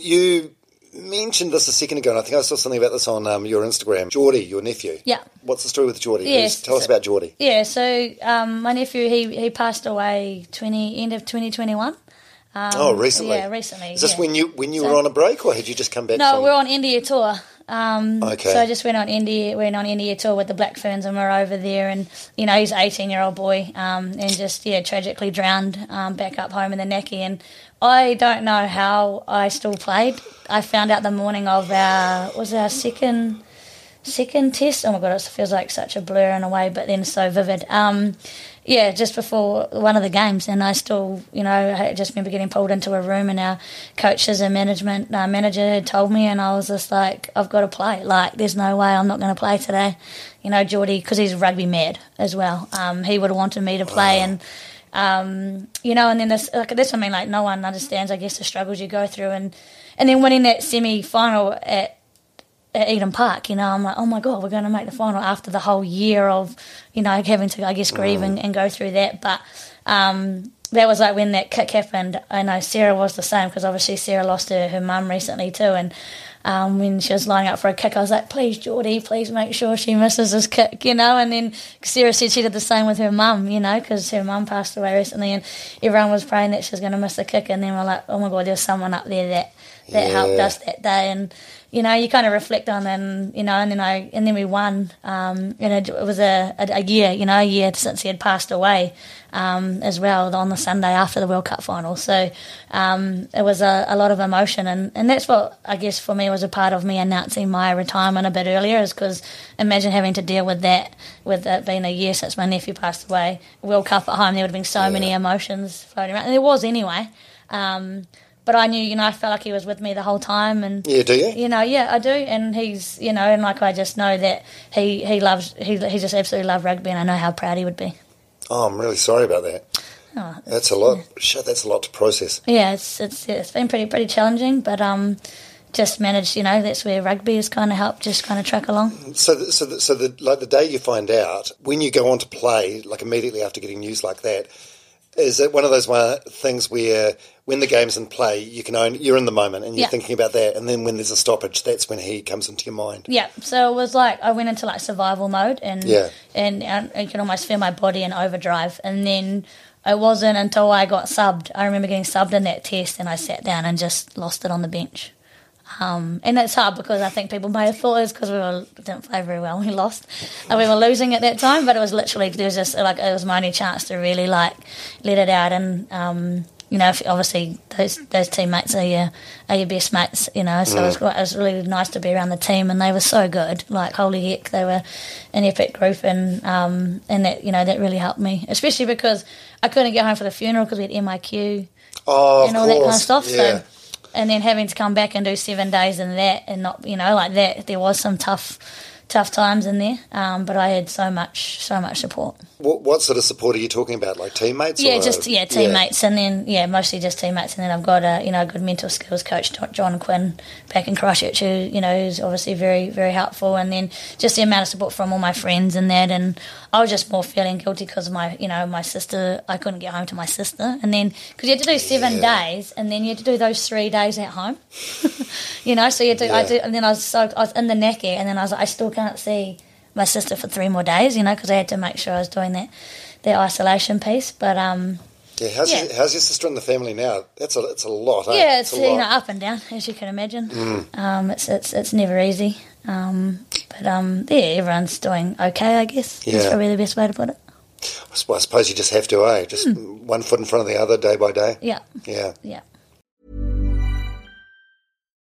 You mentioned this a second ago, and I think I saw something about this on um, your Instagram. Geordie, your nephew. Yeah. What's the story with Geordie? Yes, Who's- Tell us about Geordie. Yeah, so um, my nephew he he passed away twenty end of twenty twenty one. oh, recently. Um, Yeah, recently. Is this yeah. when you when you So- were on a break, or had you just come back? No, from... we're on India tour. Um, Okay. So I just went on India, went on India tour with the Black Ferns, and we're over there. And you know, he's an eighteen year old boy, um, and just yeah, tragically drowned um, back up home in the Naki. And I don't know how I still played. I found out the morning of our was our second second test. Oh my god, it feels like such a blur in a way, but then so vivid. Um, yeah, just before one of the games, and I still, you know, I just remember getting pulled into a room, and our coaches and management uh, manager had told me, and I was just like, I've got to play. Like, there's no way I'm not going to play today. You know, Geordie, because he's rugby mad as well. Um, he would have wanted me to play, and um, you know, and then this, like, that's something like no one understands, I guess, the struggles you go through, and and then winning that semi final at at Eden Park, you know, I'm like, oh my god, we're going to make the final after the whole year of, you know, having to, I guess, grieve and, and go through that. But um, that was like when that kick happened. I know Sarah was the same because obviously Sarah lost her, her mum recently too, and. Um, when she was lining up for a kick, I was like, "Please, Geordie, please make sure she misses this kick," you know. And then Sarah said she did the same with her mum, you know, because her mum passed away recently, and everyone was praying that she was going to miss the kick. And then we're like, "Oh my god, there's someone up there that that helped us that day." And you know, you kind of reflect on and you know, and then I and then we won. Um, and it, it was a, a, a year, you know, a year since he had passed away, um, as well on the Sunday after the World Cup final. So um, it was a, a lot of emotion, and, and that's what I guess for me was a part of me announcing my retirement a bit earlier, is because imagine having to deal with that, with it being a year since my nephew passed away, World Cup at home, there would have been so many emotions floating around, and there was anyway. Um, but I knew, you know, I felt like he was with me the whole time, and Yeah, do you? you know, yeah, I do, and he's, you know, and like I just know that he he loves he he just absolutely loved rugby, and I know how proud he would be. Oh, I'm really sorry about that. Oh, That's a lot. Shit, that's a lot to process. yeah, it's it's it's been pretty pretty challenging, but um, just managed, you know, that's where rugby has kind of helped just kind of track along. So, th- so, th- so the like the day you find out when you go on to play, like immediately after getting news like that, is it one of those things where when the game's in play, you can own you're in the moment and you're Yeah. thinking about that, and then when there's a stoppage, that's when he comes into your mind. Yeah, so it was like I went into like survival mode, and Yeah. and, and I could almost feel my body in overdrive, and then. It wasn't until I got subbed. I remember getting subbed in that test, and I sat down and just lost it on the bench. Um, and it's hard because I think people may have thought it was because we were, didn't play very well. We lost, and we were losing at that time. But it was literally there was just like it was my only chance to really like let it out. And um, you know, if, obviously those those teammates are your are your best mates. You know, so it, was, it was really nice to be around the team, and they were so good. Like holy heck, they were an epic group, and um, and that you know that really helped me, especially because I couldn't get home for the funeral because we had MIQ Oh, and all that kind of stuff. Yeah. So, and then having to come back and do seven days and that, and not, you know, like that, there was some tough, tough times in there. Um, but I had so much, so much support. What, what sort of support are you talking about? Like teammates? Yeah, just yeah, teammates, and then yeah, mostly just teammates, and then I've got a you know a good mental skills coach, John Quinn, back in Christchurch, who you know is obviously very very helpful, and then just the amount of support from all my friends and that, and I was just more feeling guilty because my you know my sister, I couldn't get home to my sister, and then because you had to do seven days, and then you had to do those three days at home, you know, so you had to I Yeah. do, and then I was so I was in the Naki, and then I was like, I still can't see my sister for three more days, you know, because I had to make sure I was doing that that isolation piece, but um. Yeah, how's, Yeah. Your, how's your sister in the family now? That's a, it's a lot. eh? Yeah, it's, you know up and down as you can imagine. Um, it's it's it's never easy. Um, but um, yeah, everyone's doing okay. I guess Yeah. that's probably the best way to put it. I suppose- you just have to, eh? Just Hmm. one foot in front of the other, day by day. Yeah, Yeah. yeah.